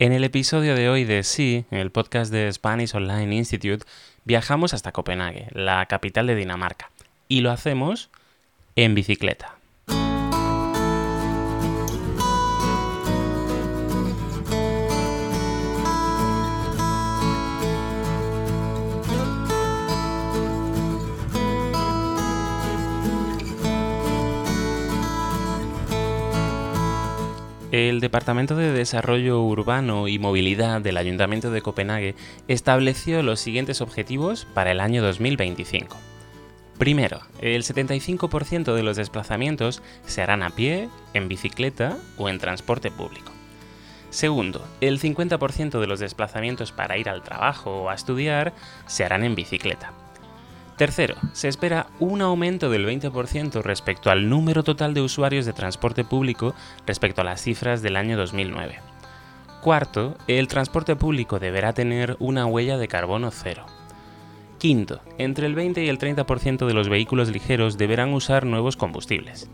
En el episodio de hoy de Sí, el podcast de Spanish Online Institute, viajamos hasta Copenhague, la capital de Dinamarca, y lo hacemos en bicicleta. El Departamento de Desarrollo Urbano y Movilidad del Ayuntamiento de Copenhague estableció los siguientes objetivos para el año 2025. Primero, el 75% de los desplazamientos se harán a pie, en bicicleta o en transporte público. Segundo, el 50% de los desplazamientos para ir al trabajo o a estudiar se harán en bicicleta. Tercero, se espera un aumento del 20% respecto al número total de usuarios de transporte público respecto a las cifras del año 2009. Cuarto, el transporte público deberá tener una huella de carbono cero. Quinto, entre el 20 y el 30% de los vehículos ligeros deberán usar nuevos combustibles.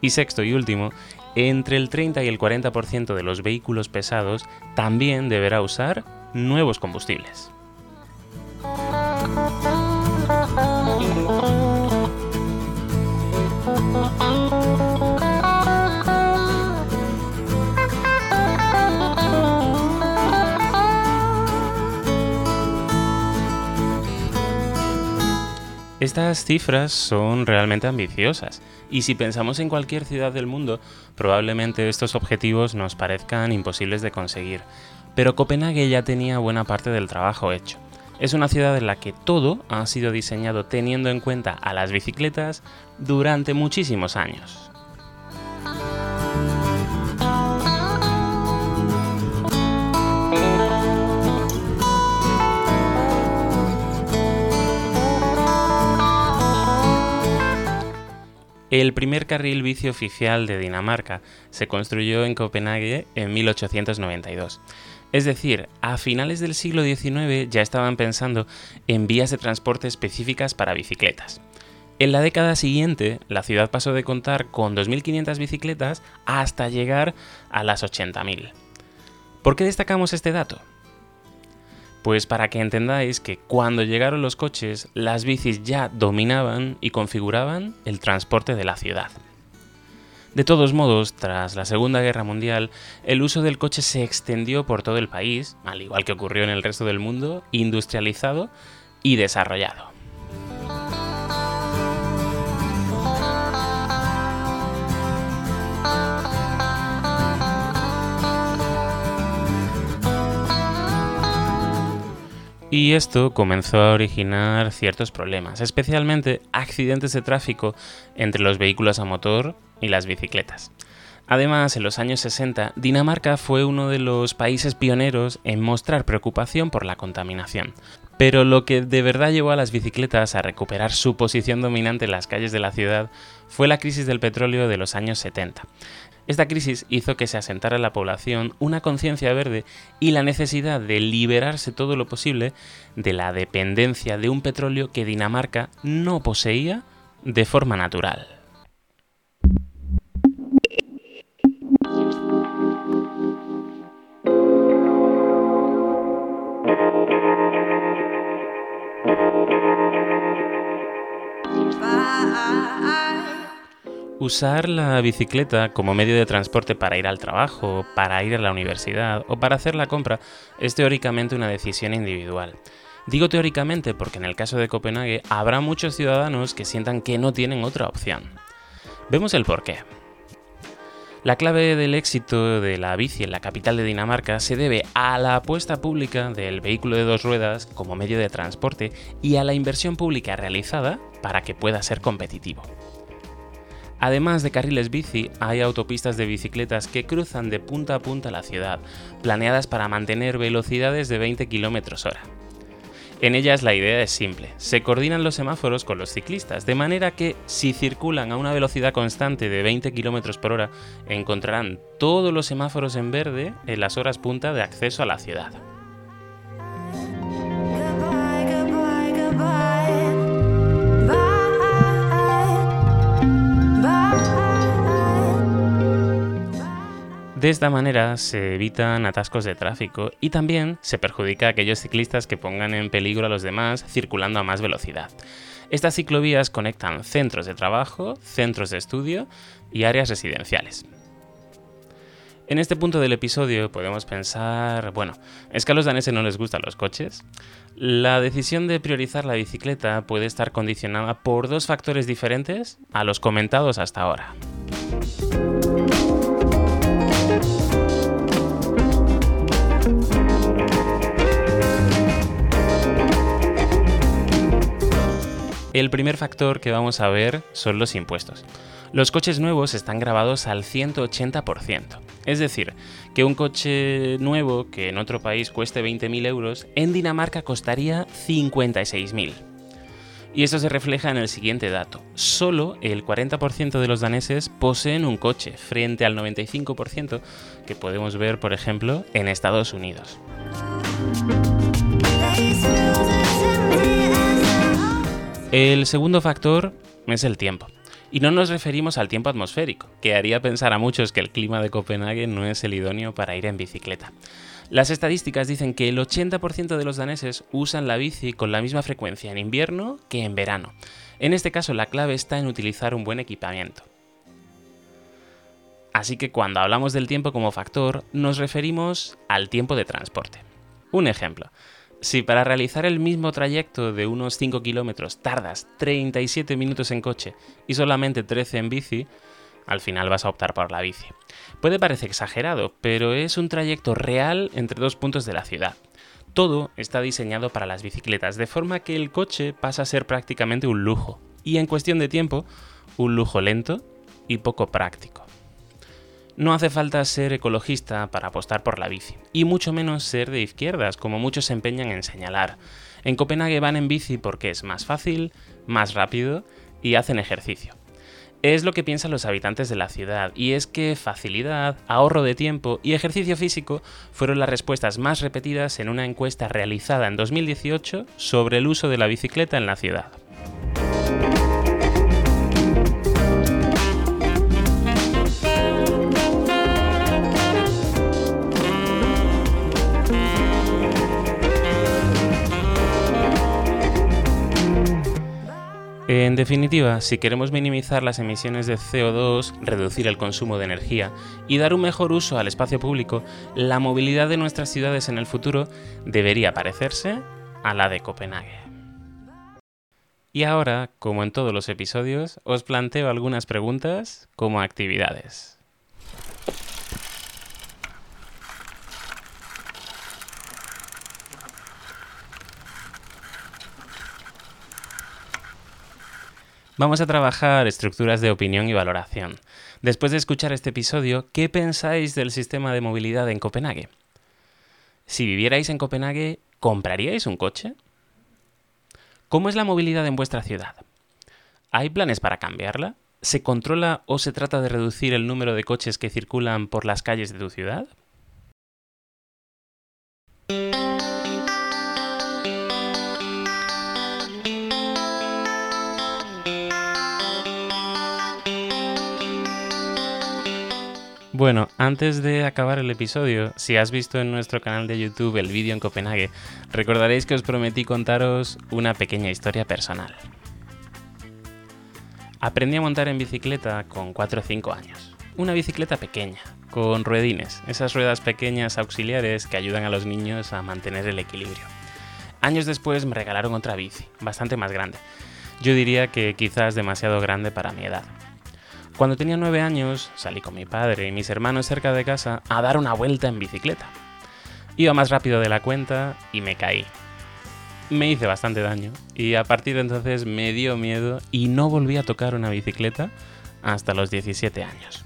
Y sexto y último, entre el 30 y el 40% de los vehículos pesados también deberá usar nuevos combustibles. Estas cifras son realmente ambiciosas y si pensamos en cualquier ciudad del mundo, probablemente estos objetivos nos parezcan imposibles de conseguir. Pero Copenhague ya tenía buena parte del trabajo hecho. Es una ciudad en la que todo ha sido diseñado teniendo en cuenta a las bicicletas durante muchísimos años. El primer carril bici oficial de Dinamarca se construyó en Copenhague en 1892. Es decir, a finales del siglo XIX ya estaban pensando en vías de transporte específicas para bicicletas. En la década siguiente, la ciudad pasó de contar con 2.500 bicicletas hasta llegar a las 80.000. ¿Por qué destacamos este dato? Pues para que entendáis que cuando llegaron los coches, las bicis ya dominaban y configuraban el transporte de la ciudad. De todos modos, tras la Segunda Guerra Mundial, el uso del coche se extendió por todo el país, al igual que ocurrió en el resto del mundo, industrializado y desarrollado. Y esto comenzó a originar ciertos problemas, especialmente accidentes de tráfico entre los vehículos a motor y las bicicletas. Además, en los años 60, Dinamarca fue uno de los países pioneros en mostrar preocupación por la contaminación. Pero lo que de verdad llevó a las bicicletas a recuperar su posición dominante en las calles de la ciudad fue la crisis del petróleo de los años 70. Esta crisis hizo que se asentara en la población una conciencia verde y la necesidad de liberarse todo lo posible de la dependencia de un petróleo que Dinamarca no poseía de forma natural. Usar la bicicleta como medio de transporte para ir al trabajo, para ir a la universidad o para hacer la compra es teóricamente una decisión individual. Digo teóricamente porque en el caso de Copenhague habrá muchos ciudadanos que sientan que no tienen otra opción. Vemos el porqué. La clave del éxito de la bici en la capital de Dinamarca se debe a la apuesta pública del vehículo de dos ruedas como medio de transporte y a la inversión pública realizada para que pueda ser competitivo. Además de carriles bici, hay autopistas de bicicletas que cruzan de punta a punta la ciudad, planeadas para mantener velocidades de 20 km hora. En ellas la idea es simple, se coordinan los semáforos con los ciclistas, de manera que si circulan a una velocidad constante de 20 km por hora, encontrarán todos los semáforos en verde en las horas punta de acceso a la ciudad. De esta manera se evitan atascos de tráfico y también se perjudica a aquellos ciclistas que pongan en peligro a los demás circulando a más velocidad. Estas ciclovías conectan centros de trabajo, centros de estudio y áreas residenciales. En este punto del episodio podemos pensar, bueno, ¿es que a los daneses no les gustan los coches? La decisión de priorizar la bicicleta puede estar condicionada por dos factores diferentes a los comentados hasta ahora. El primer factor que vamos a ver son los impuestos. Los coches nuevos están grabados al 180%. Es decir, que un coche nuevo que en otro país cueste 20.000 euros, en Dinamarca costaría 56.000. Y eso se refleja en el siguiente dato. Solo el 40% de los daneses poseen un coche, frente al 95% que podemos ver, por ejemplo, en Estados Unidos. El segundo factor es el tiempo. Y no nos referimos al tiempo atmosférico, que haría pensar a muchos que el clima de Copenhague no es el idóneo para ir en bicicleta. Las estadísticas dicen que el 80% de los daneses usan la bici con la misma frecuencia en invierno que en verano. En este caso la clave está en utilizar un buen equipamiento. Así que cuando hablamos del tiempo como factor, nos referimos al tiempo de transporte. Un ejemplo. Si para realizar el mismo trayecto de unos 5 kilómetros tardas 37 minutos en coche y solamente 13 en bici, al final vas a optar por la bici. Puede parecer exagerado, pero es un trayecto real entre dos puntos de la ciudad. Todo está diseñado para las bicicletas, de forma que el coche pasa a ser prácticamente un lujo, y en cuestión de tiempo, un lujo lento y poco práctico. No hace falta ser ecologista para apostar por la bici, y mucho menos ser de izquierdas, como muchos se empeñan en señalar. En Copenhague van en bici porque es más fácil, más rápido y hacen ejercicio. Es lo que piensan los habitantes de la ciudad, y es que facilidad, ahorro de tiempo y ejercicio físico fueron las respuestas más repetidas en una encuesta realizada en 2018 sobre el uso de la bicicleta en la ciudad. En definitiva, si queremos minimizar las emisiones de CO2, reducir el consumo de energía y dar un mejor uso al espacio público, la movilidad de nuestras ciudades en el futuro debería parecerse a la de Copenhague. Y ahora, como en todos los episodios, os planteo algunas preguntas como actividades. Vamos a trabajar estructuras de opinión y valoración. Después de escuchar este episodio, ¿qué pensáis del sistema de movilidad en Copenhague? Si vivierais en Copenhague, ¿compraríais un coche? ¿Cómo es la movilidad en vuestra ciudad? ¿Hay planes para cambiarla? ¿Se controla o se trata de reducir el número de coches que circulan por las calles de tu ciudad? Bueno, antes de acabar el episodio, si has visto en nuestro canal de YouTube el vídeo en Copenhague, recordaréis que os prometí contaros una pequeña historia personal. Aprendí a montar en bicicleta con 4 o 5 años. Una bicicleta pequeña, con ruedines, esas ruedas pequeñas auxiliares que ayudan a los niños a mantener el equilibrio. Años después me regalaron otra bici, bastante más grande. Yo diría que quizás demasiado grande para mi edad, cuando tenía nueve años, salí con mi padre y mis hermanos cerca de casa a dar una vuelta en bicicleta. Iba más rápido de la cuenta y me caí. Me hice bastante daño y a partir de entonces me dio miedo y no volví a tocar una bicicleta hasta los 17 años.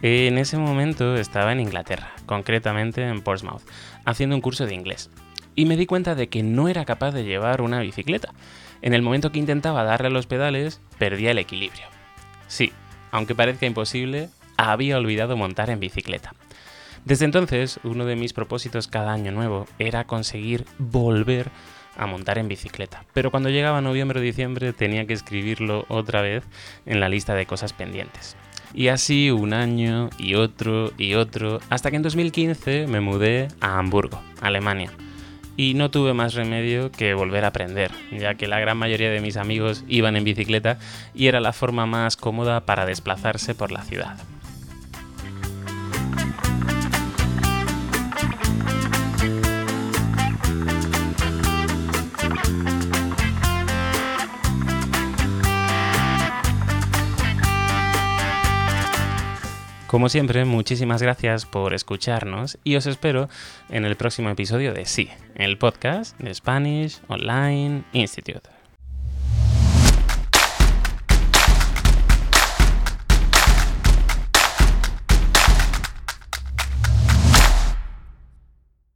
En ese momento estaba en Inglaterra, concretamente en Portsmouth, haciendo un curso de inglés y me di cuenta de que no era capaz de llevar una bicicleta. En el momento que intentaba darle a los pedales, perdía el equilibrio. Sí, aunque parezca imposible, había olvidado montar en bicicleta. Desde entonces, uno de mis propósitos cada año nuevo era conseguir volver a montar en bicicleta. Pero cuando llegaba noviembre o diciembre tenía que escribirlo otra vez en la lista de cosas pendientes. Y así un año y otro y otro, hasta que en 2015 me mudé a Hamburgo, Alemania. Y no tuve más remedio que volver a aprender, ya que la gran mayoría de mis amigos iban en bicicleta y era la forma más cómoda para desplazarse por la ciudad. Como siempre, muchísimas gracias por escucharnos y os espero en el próximo episodio de Sí, el podcast de Spanish Online Institute.